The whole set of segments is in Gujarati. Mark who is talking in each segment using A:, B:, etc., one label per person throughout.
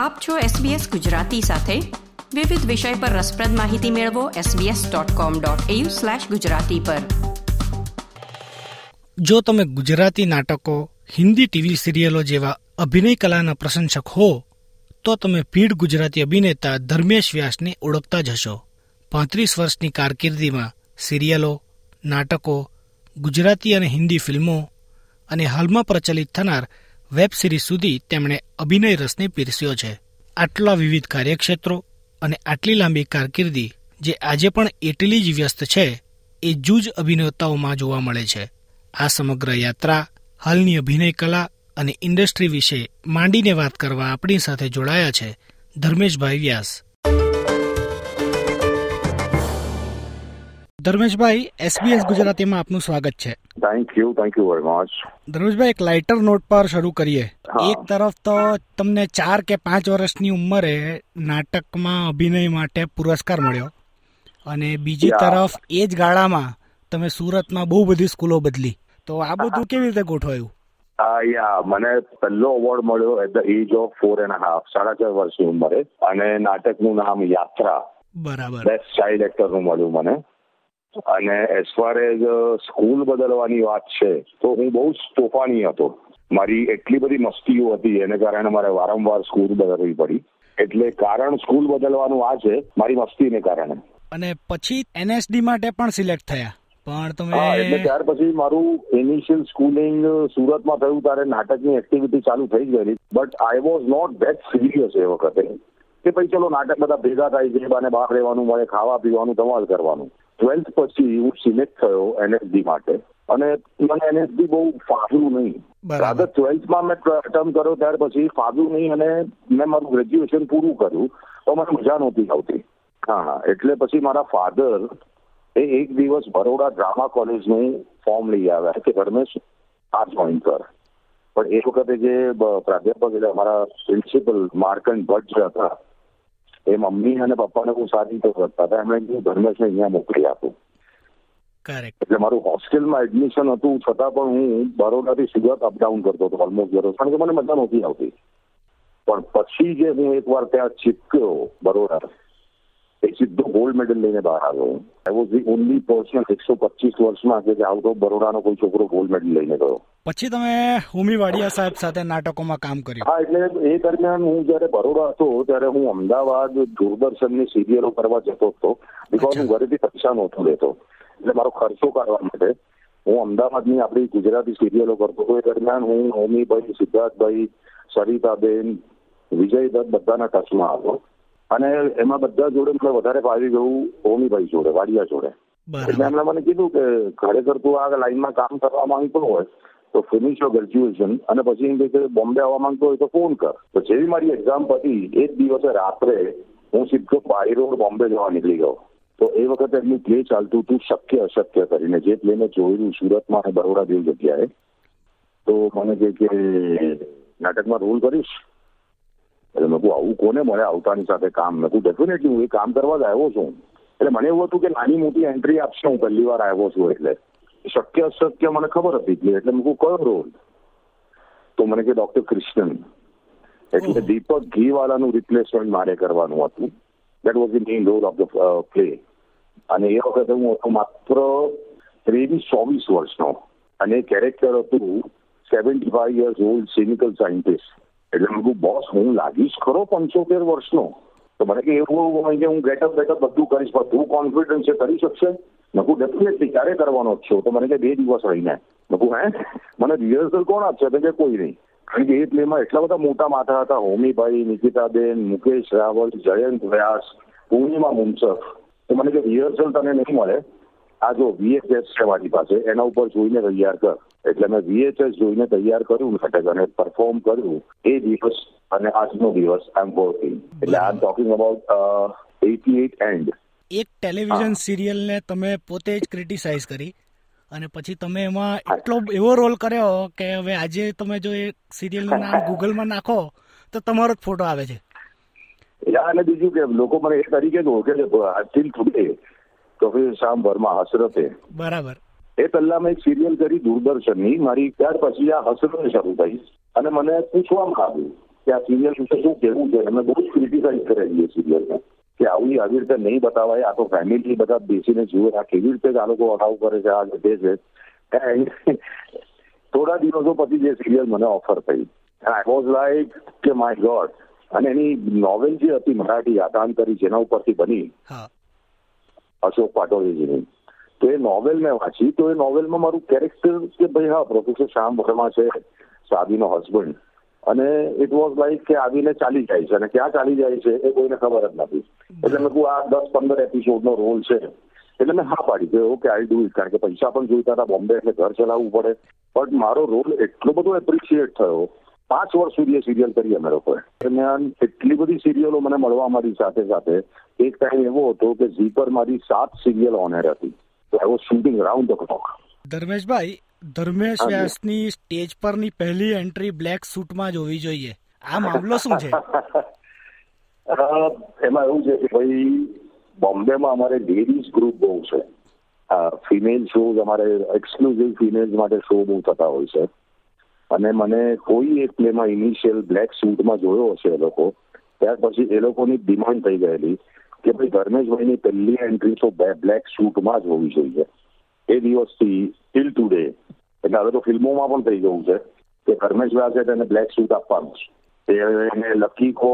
A: આપ છો SBS ગુજરાતી સાથે. વિવિધ વિષય પર રસપ્રદ માહિતી મેળવો sbs.com.au/gujarati પર.
B: જો તમે ગુજરાતી નાટકો, હિન્દી ટીવી સિરિયલો જેવા અભિનય કલાના પ્રશંસક હો, તો તમે પીઢ ગુજરાતી અભિનેતા ધર્મેશ વ્યાસને ઓળખતા જ હશો. પાંત્રીસ વર્ષની કારકિર્દીમાં સિરિયલો, નાટકો, ગુજરાતી અને હિન્દી ફિલ્મો અને હાલમાં પ્રચલિત થનાર વેબ સિરીઝ સુધી તેમણે અભિનય રસને પીરસ્યો છે. આટલા વિવિધ કાર્યક્ષેત્રો અને આટલી લાંબી કારકિર્દી જે આજે પણ એટલી જ વ્યસ્ત છે, એ જૂજ અભિનેતાઓમાં જોવા મળે છે. આ સમગ્ર યાત્રા, હાલની અભિનય કલા અને ઇન્ડસ્ટ્રી વિશે માંડીને વાત કરવા આપણી સાથે જોડાયા છે ધર્મેશભાઈ વ્યાસ. ધર્મેશભાઈ એસબીએસ ગુજરાતીમાં આપનું સ્વાગત છે.
C: Thank you thank you very much
B: Dharmeshbhai એક લાઇટર નોટ પર શરૂ કરીએ. એક તરફ તો તમને ચાર કે પાંચ વર્ષની ઉંમરે નાટકમાં અભિનય માટે પુરસ્કાર મળ્યો અને બીજી તરફ એ જ ગાળામાં તમે સુરતમાં બહુ બધી સ્કૂલો બદલી. તો આ બધું કેવી રીતે ગોઠવાયું?
C: યા મને પહેલો એવોર્ડ મળ્યો at the age of four and half સાડા ચાર વર્ષની ઉંમરે. અને નાટકનું નામ યાત્રા.
B: બરાબર.
C: બેસ્ટ ચાઇલ્ડ એક્ટરનું મળ્યું મને. અને એઝ ફાર એઝ સ્કૂલ બદલવાની વાત છે તો હું બહુ જ તોફાની હતો. મારી એટલી બધી મસ્તીઓ હતી એને કારણે મારે વારંવાર સ્કૂલ બદલવી પડી. એટલે કારણ સ્કૂલ બદલવાનું આ છે મારી મસ્તીને કારણે.
B: અને પછી એનએસડી માટે પણ સિલેક્ટ થયા. પણ
C: તમે એટલે ત્યાર પછી મારું ઇનિશિયલ સ્કૂલિંગ સુરતમાં થયું ત્યારે નાટકની એક્ટિવિટી ચાલુ થઈ ગયેલી. But I was not that serious એ વખતે. કે ભાઈ ચલો નાટક બધા ભેગા થાય છે બાને બહાર રહેવાનું મળે ખાવા પીવાનું ધમાલ કરવાનું. ટ્વેલ્થ પછી હું સિલેક્ટ થયો એનએસડી માટે અને મને એનએસડી બહુ ફાવ્યું નહીં. રાધર ટ્વેલ્થમાં મેં ટર્મ કર્યો ત્યાર પછી ફાવ્યું નહીં અને મેં મારું ગ્રેજ્યુએશન પૂરું કર્યું તો મને મજા નહોતી આવતી. હા હા એટલે પછી મારા ફાધર એ એક દિવસ બરોડા ડ્રામા કોલેજનું ફોર્મ લઈ આવ્યા કે ધર્મેશ આ જોઈન કર. પણ એ વખતે જે પ્રાધ્યાપક એટલે અમારા પ્રિન્સિપલ માર્કન ભટ્ટ હતા એ મમ્મી અને પપ્પાને બહુ સારી રીતે કરતા હતા. એમણે કીધું ધર્મેશને અહીંયા મોકલી આપું.
B: કરેક્ટ
C: એટલે મારું હોસ્ટેલમાં એડમિશન હતું છતાં પણ હું બરોડાથી સુરત અપડાઉન કરતો હતો ઓલમોસ્ટ દરરોજ. કારણ કે મને મજા નહોતી આવતી. પણ પછી જે હું એકવાર ત્યાં ચીપક્યો બરોડા એ સીધો ગોલ્ડ મેડલ લઈને બહાર આવ્યો I was the only person એકસો પચીસ વર્ષમાં કે આઉટ ઓફ બરોડાનો કોઈ છોકરો ગોલ્ડ મેડલ લઈને ગયો.
B: પછી તમે હોમી વાડિયા સાહેબ સાથે નાટકોમાં કામ કર્યું?
C: હા એટલે એ દરમિયાન હું જયારે બરોડા હતો ત્યારે હું અમદાવાદ દૂરદર્શનની સિરિયલો કરવા જતો હતો. બીકોઝ હું ઘરેથી પૈસા નહોતો લેતો. એટલે મારો ખર્ચો કાઢવા માટે હું અમદાવાદની આપણી ગુજરાતી સિરિયલો કરતો હતો. એ દરમિયાન હું હોમીભાઈ સિદ્ધાર્થભાઈ સરિતાબેન વિજય દત્ત બધાના ટચમાં હતો. અને એમાં બધા જોડે મને વધારે ફાવી ગયું હોમીભાઈ જોડે વાડિયા જોડે. એટલે એમણે મને કીધું કે ખરેખર તું આ લાઈનમાં કામ કરવા માંગતો હોય તો ફિનિશ ગ્રેજ્યુએશન અને પછી એમ કે બોમ્બે આવવા માંગતો હોય તો ફોન કર. તો જેવી મારી એક્ઝામ પતી એ જ દિવસે રાત્રે હું સીધો બાય રોડ બોમ્બે જવા નીકળી ગયો. તો એ વખતે એમનું પ્લે ચાલતું હતું શક્ય અશક્ય કરીને. જે પ્લે મેં જોયેલું સુરતમાં અને બરોડા જેવી જગ્યાએ. તો મને કહે કે, નાટકમાં રોલ કરીશ? એટલે મેં કહું આવું કોને મળે? આવતાની સાથે કામ મેં કહું ડેફિનેટલી હું એ કામ કરવા જ આવ્યો છું. એટલે મને એવું હતું કે નાની મોટી એન્ટ્રી આપશે હું, પહેલી વાર આવ્યો છું એટલે. શક્ય અશક્ય મને ખબર હતી એટલે એટલે મેં કયો રોલ? તો મને કે ડોક્ટર કૃષ્ણન. એટલે. દીપક ઘીવાલાનું રિપ્લેસમેન્ટ મારે કરવાનું હતું. That was in main role of the play અને એ વખતે હું હતો માત્ર ત્રેવીસ ચોવીસ વર્ષનો. અને એ કેરેક્ટર હતું seventy five years old cynical scientist એટલે મેં કહું બોસ હું લાગીશ ખરો પંચોતેર વર્ષનો. તો મને કે એવું હોય કે હું ગેટઅપ બેટઅપ બધું કરીશ પણ તું કોન્ફિડન્સ છે કરી શકશે? મેં ડેફિનેટલી ક્યારે કરવાનો છો? તો મને કે બે દિવસ રહીને. મેં હે? મને રિહર્સલ કોણ આપશે? તો કે કોઈ નહીં. કારણ કે એ પ્લેમાં એટલા બધા મોટા માથા હતા. હોમીભાઈ, નિકિતાબેન, મુકેશ રાવલ, જયંત વ્યાસ, પૂર્ણિમા મુનસફ. તો મને કે રિહર્સલ તને નહીં મળે. આ જો વીએચએસ છે મારી પાસે, એના ઉપર જોઈને તૈયાર કર. એટલે મેં વીએચએસ જોઈને તૈયાર કર્યું નાટક અને પરફોર્મ કર્યું એ દિવસ અને આજનો દિવસ આઈ એમ વર્કિંગ એટલે I am talking about eighty eight and
B: એક ટેલિવિઝન સિરિયલને તમે પોતે જ ક્રિટિસાઇઝ કરી અને પછી તમે એમાં એટલો એવો રોલ કર્યો કે હવે આજે તમે જો એ સિરિયલનું નામ ગૂગલમાં નાખો તો તમારો જ ફોટો આવે છે.
C: અને બીજું કે લોકો મને એ તરીકે ઓળખે છે ટુડે પ્રોફેસર શામ વર્મા હસરતે.
B: બરાબર.
C: એ પહેલા મેં એક સિરિયલ કરી દૂરદર્શનની. મારી ત્યાર પછી આ હસરત શરૂ થઈ. અને મને પૂછવામાં આવ્યું કે આ સિરિયલ વિશે શું કેવું છે? અમે બહુ જ ક્રિટિસાઇઝ કરેલી એ સિરિયલને. કે આવી આવી રીતે નહીં બતાવાય. આ તો ફેમિલી બધા બેસીને જુએ આ કેવી રીતે આ લોકો અલાવ કરે છે આ તે છે. થોડા દિવસો પછી જે સિરિયલ મને ઓફર થઈ. આઈ વોઝ લાઈક કે માય ગોડ અને એની નોવેલ જે હતી મરાઠી આતાંતરી જેના ઉપરથી બની અશોક પાટોલીજીની તો એ નોવેલ મેં વાંચી. તો એ નોવેલમાં મારું કેરેક્ટર કે ભાઈ હા પ્રોફેસર શ્યામ વર્મા છે સાદીનો હસબન્ડ અને ઇટ વોઝ લાઈક કે આવીને ચાલી જાય છે. અને ક્યાં ચાલી જાય છે એ કોઈને ખબર જ નથી. એટલે મેં આ દસ પંદર એપિસોડનો રોલ છે. એટલે મેં હા પાડી. કે ઓકે આઈ ડુ ઇટ કારણ કે પૈસા પણ જોઈતા હતા બોમ્બે એટલે ઘર ચલાવવું પડે. બટ મારો રોલ એટલો બધો એપ્રિશિએટ થયો. પાંચ વર્ષ સુધી એ સિરિયલ કરી અમે લોકોએ. દરમિયાન એટલી બધી સિરિયલો મને મળવા મારી સાથે સાથે. એક ટાઈમ એવો હતો કે ઝી પર મારી સાત સિરિયલ ઓન એર હતી. I was shooting round the clock
B: Dharmeshbhai Dharmesh વ્યાસની stage પરની પહેલી એન્ટ્રી બ્લેક સૂટમાં જ હોવી જોઈએ. આ મામલો શું છે?
C: એમાં એવું છે કે ભાઈ બોમ્બેમાં અમારે લેડીઝ ગ્રુપ બહુ છે. ફિમેલ શોઝ અમારે એક્સક્લુઝિવ ફિમેલ્સ માટે શો બહુ થતા હોય છે. અને મને કોઈ એક પ્લેમાં ઇનિશિયલ બ્લેક સૂટમાં જોયો હશે એ લોકો. ત્યાર પછી એ લોકોની ડિમાન્ડ થઈ ગયેલી કે ભાઈ ધર્મેશભાઈની પહેલી એન્ટ્રી તો બ્લેક સૂટમાં જ હોવી જોઈએ. એ દિવસથી ટિલ ટુડે એટલે હવે તો ફિલ્મોમાં પણ થઈ ગયું છે કે ધર્મેશ વ્યાસે તેને બ્લેક સૂટ આપવાનું છે એને લકી કહો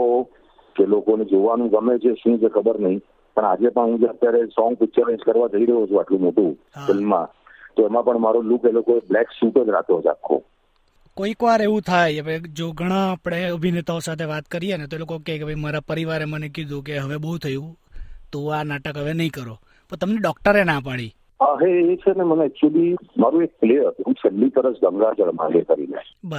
C: કે લોકોને જોવાનું ગમે છે શું છે ખબર નહીં પણ આજે પણ હું જે અત્યારે સોંગ પિક્ચરાઇઝ કરવા જઈ રહ્યો છું આટલું મોટું ફિલ્મમાં તો એમાં પણ મારો લુક એ લોકો બ્લેક સૂટ જ રાખ્યો છે આખો
B: કોઈક વાર એવું થાય હવે જો ઘણા આપણે અભિનેતાઓ સાથે વાત કરીએ ને તો એ લોકો કે ભાઈ મારા પરિવારે મને કીધું કે હવે બહુ થયું તો આ નાટક હવે નહીં કરો. પણ તમને ડોક્ટરે ના પાડી.
C: હે એ છે ને મને એકચ્યુઅલી મારું એક પ્લે હતું. હું છેલ્લી તરસ ગંગાજળ માંગે કરીને.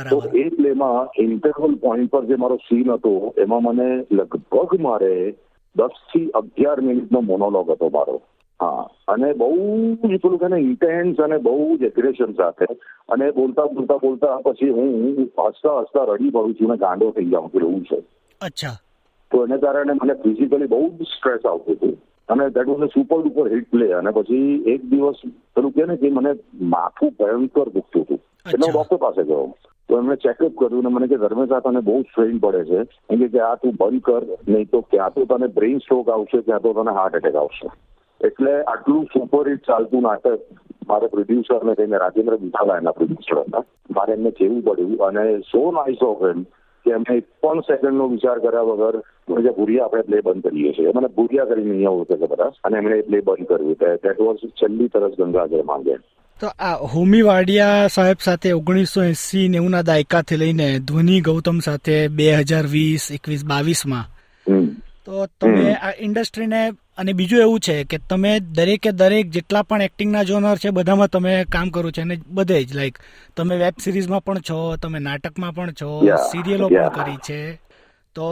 C: તો એ પ્લેમાં ઇન્ટરવલ પોઈન્ટ પર જે મારો સીન હતો એમાં મને લગભગ મારે દસથી અગિયાર મિનિટનો મોનોલોગ હતો મારો. હા અને બહુ જ પેલું કે ઇન્ટેન્સ અને બહુ જ એગ્રેશન સાથે. અને બોલતા બોલતા બોલતા પછી હું હસતા હસતા રડી પડું છું અને ગાંડો થઈ જાઉં છું એવું છે.
B: અચ્છા.
C: તો એને કારણે મને ફિઝિકલી બહુ જ સ્ટ્રેસ આવતું હતું. અને that was a super duper hit play અને પછી એક દિવસ પેલું કે ને કે મને માથું ભયંકર દુખતું હતું. એટલે હું ડોક્ટર પાસે ગયો. તો એમણે ચેકઅપ કર્યું ને મને કે ધર્મેશા તને બહુ સ્ટ્રેન પડે છે. એમ કે આ તું બંધ કર નહીં તો ક્યાં તો તને બ્રેઇન સ્ટ્રોક આવશે ક્યાં તો તને હાર્ટ એટેક આવશે. એટલે આટલું સુપર હિટ ચાલતું નાટક મારે પ્રોડ્યુસર ને કહીને રાજેન્દ્ર બિઠાલા એના પ્રોડ્યુસર હતા. મારે એમને કહેવું પડ્યું. અને સો નાઇસ ઓફ એમ કે અમે એક પણ સેકન્ડનો વિચાર કર્યા વગર જે ભૂરિયા આપણે પ્લે બંધ કરીએ છીએ. મને ભૂરિયા કરીને અહીંયા ઓળખે છે બધા. અને એમણે પ્લે બંધ કર્યું. દેટ વોઝ છેલ્લી તરસ ગંગાજળ માંગે.
B: તો આ હોમી વાડિયા સાહેબ સાથે ઓગણીસો એસી નેવું ના દાયકાથી લઈને ધ્વનિ ગૌતમ સાથે બે હજાર વીસ એકવીસ બાવીસમાં. તો તમે આ ઇન્ડસ્ટ્રીને અને બીજું એવું છે કે તમે દરેકે દરેક જેટલા પણ એક્ટિંગના જોનર છે બધામાં તમે કામ કરો છો અને બધે જ લાઈક તમે વેબ સિરીઝમાં પણ છો તમે નાટકમાં પણ છો સિરિયલો પણ કરી છે તો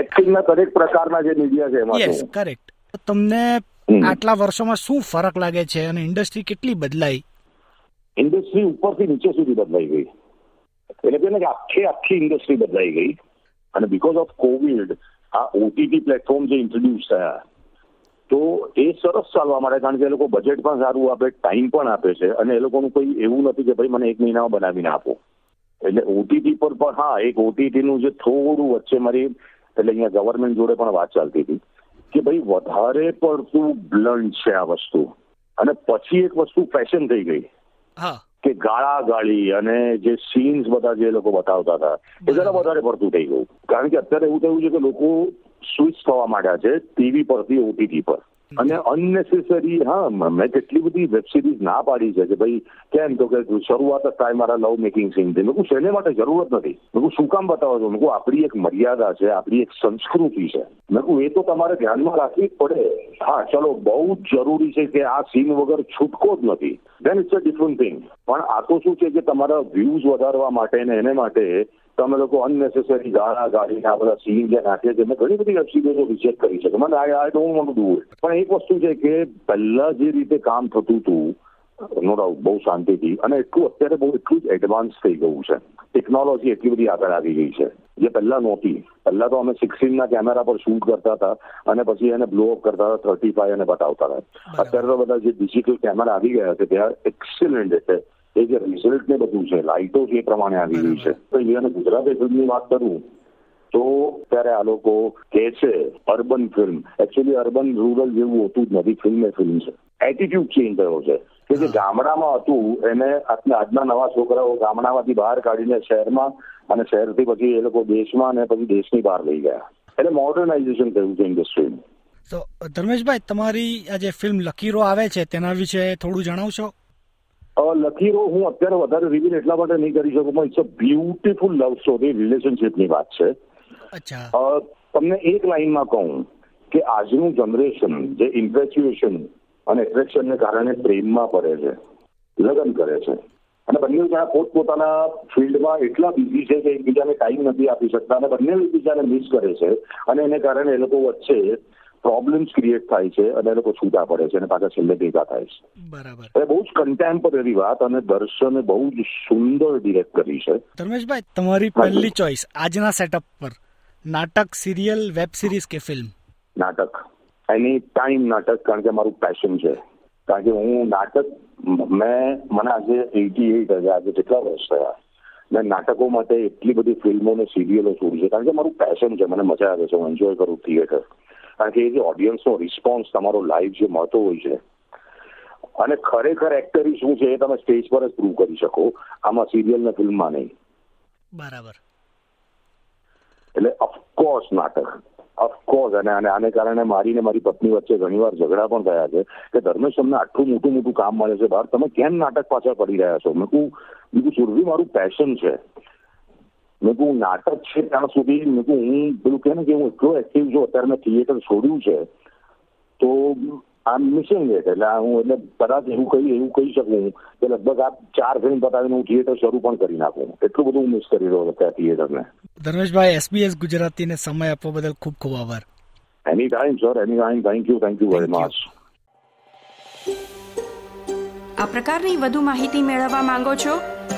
C: એક્ટિંગના દરેક પ્રકારના જે મીડિયા છે એમાં
B: યસ કરેક્ટ તમને આટલા વર્ષોમાં શું ફરક લાગે છે અને ઇન્ડસ્ટ્રી કેટલી બદલાઈ?
C: ઇન્ડસ્ટ્રી ઉપરથી નીચે સુધી બદલાઈ ગઈ. એટલે કે આખી આખી ઇન્ડસ્ટ્રી બદલાઈ ગઈ. અને બીકોઝ ઓફ કોવિડ આ ઓટીટી પ્લેટફોર્મ જે ઇન્ટ્રોડ્યુસ થયા તો એ સરસ ચાલવા માટે કારણ કે એ લોકો બજેટ પણ સારું આપે ટાઈમ પણ આપે છે અને એ લોકોનું કોઈ એવું નથી કે ભાઈ મને એક મહિનામાં બનાવીને આપો. એટલે ઓટીટી પર પણ હા એક ઓટીટીનું જે થોડું વચ્ચે મારી એટલે અહીંયા ગવર્મેન્ટ જોડે પણ વાત ચાલતી હતી કે ભાઈ વધારે પડતું બ્લન્ટ છે આ વસ્તુ. અને પછી એક વસ્તુ ફેશન થઈ ગઈ. કે ગાળા ગાળી અને જે સીન્સ બધા જે લોકો બતાવતા હતા એ જરા વધારે પડતું થઈ ગયું. કારણ કે અત્યારે એવું થયું છે કે લોકો સ્વિચ થવા માંડ્યા છે ટીવી પરથી ઓટીટી પર. અને અનનેસેસરી હા મેં કેટલી બધી વેબ સિરીઝ ના પાડી છે કે ભાઈ કેમ તો કે શરૂઆત જ થાય મારા લવ મેકિંગ સીનથી મેં શેને માટે જરૂરત નથી? મેં શું કામ બતાવો છો? મેં આપણી એક મર્યાદા છે આપણી એક સંસ્કૃતિ છે. મેં એ તો તમારે ધ્યાનમાં રાખવી પડે. હા ચલો બહુ જ જરૂરી છે કે આ સીન વગર છૂટકો જ નથી. Then it's a different thing પણ આ તો શું છે કે તમારા વ્યૂઝ વધારવા માટે ને એને માટે તમે લોકો અનનેસેસરી ગાળા ગાડીને આ બધા સીન જે નાખે છે ઘણી બધી વેબ સિરીઝો રિચેક કરી છે. મને આઈ ડોન્ટ વોન્ટ ડુ પણ એક વસ્તુ છે કે પહેલા જે રીતે કામ થતું હતું નો ડાઉટ બહુ શાંતિથી અને એટલું અત્યારે બહુ એટલું જ એડવાન્સ થઈ ગયું છે. ટેકનોલોજી એટલી બધી આગળ આવી ગઈ છે. જે પહેલા નહોતી. પહેલા તો અમે સિક્સટીનના કેમેરા પર શૂટ કરતા હતા અને પછી એને બ્લો અપ કરતા હતા થર્ટી ફાઈવ અને બતાવતા હતા. અત્યારે તો બધા જે ડિજિટલ કેમેરા આવી ગયા છે ત્યાં એક્સિલન્ટ છે એ જે રિઝલ્ટ ને બધું છે લાઇટો જે પ્રમાણે આવી રહી છે. તો એને ગુજરાતી ફિલ્મની વાત કરું તો ત્યારે આ લોકો કે છે urban film. Actually urban rural જેવું હોતું જ નથી ફિલ્મ એ ફિલ્મ છે. એટીટ્યુડ ચેન્જ થયો છે. કે જે ગામડામાં હતું એને આજના નવા છોકરાઓ ગામડામાંથી બહાર કાઢીને શહેરમાં અને શહેરથી પછી એ લોકો દેશમાં અને પછી દેશની બહાર લઈ ગયા. એટલે મોડર્નાઇઝેશન થયું છે ઇન્ડસ્ટ્રીનું
B: તો ધર્મેશભાઈ તમારી આ જે ફિલ્મ લકીરો આવે છે તેના વિશે થોડું જણાવશો?
C: લકીરો હું અત્યારે વધારે રિવીલ એટલા માટે નહીં કરી શકું પણ it's a beautiful love story રિલેશનશિપની વાત છે. તમને એક લાઈનમાં કહું કે આજનું જનરેશન જે ઇન્ફેચ્યુએશન અને એટ્રેક્શનને કારણે પ્રેમમાં પડે છે લગ્ન કરે છે. અને બંને જણા પોતપોતાના ફિલ્ડમાં એટલા બિઝી છે કે એકબીજાને ટાઈમ નથી આપી શકતા અને બંને એકબીજાને મિસ કરે છે અને એને કારણે એ લોકો વચ્ચે પ્રોબ્લેમ્સ ક્રિએટ થાય છે અને એ લોકો છૂટા પડે છે અને પાછા છેલ્લે ભેગા થાય છે.
B: બરાબર.
C: એ બહુ જ કન્ટેમ્પરરી વાત અને દર્શને બહુ જ સુંદર ડિરેક્ટ કરી છે.
B: ધર્મેશભાઈ તમારી પહેલી ચોઈસ આજના સેટઅપ પર. નાટક સિરિયલ વેબ સિરીઝ કે ફિલ્મ
C: નાટક. એની ટાઈમ નાટક કારણ કે મારું પેશન છે. કારણ કે હું નાટક મેં મને આજે એટી એટ હજાર આજે કેટલા વર્ષ થયા? મેં નાટકો માટે એટલી બધી ફિલ્મો ને સિરિયલો છોડી છે. કારણ કે મારું પેશન છે મને મજા આવે છે હું એન્જોય કરું થિયેટર કારણ કે એ જે ઓડિયન્સનો રિસ્પોન્સ તમારો લાઈવ જે મળતો હોય છે. અને ખરેખર એક્ટરી શું છે એ તમે સ્ટેજ પર જ પ્રૂવ કરી શકો. આમાં સિરિયલ ને ફિલ્મમાં નહીં.
B: બરાબર.
C: એટલે ઓફકોર્સ નાટક. ઓફકોર્સ અને અને આને કારણે મારી ને મારી પત્ની વચ્ચે ઘણીવાર ઝઘડા પણ થયા છે કે ધર્મેશ તમને આટલું મોટું મોટું કામ મળે છે. બહાર તમે કેમ નાટક પાછળ પડી રહ્યા છો? મેં કહું બીજું સુરભી મારું પેશન છે. મેં નાટક છે ત્યાં સુધી. મેં કહું હું પેલું કે ને કે હું એટલો એક્ટિવ છું અત્યારે મેં થિયેટર છોડ્યું છે તો આમ મિસિંગ એટ એટલે હું એટલે કદાચ એવું કહી એવું કહી શકું કે લગભગ આ ચાર ફિલ્મ બતાવીને હું થિયેટર શરૂ પણ કરી નાખું. એટલું બધું હું મિસ કરી રહ્યો હતો થિયેટરને
B: ધર્મેશભાઈ એસબીએસ ગુજરાતીને સમય આપવા બદલ ખૂબ ખૂબ આભાર.
C: Any time sir any time thank you thank you very much
A: આ પ્રકારની વધુ માહિતી મેળવવા માંગો છો?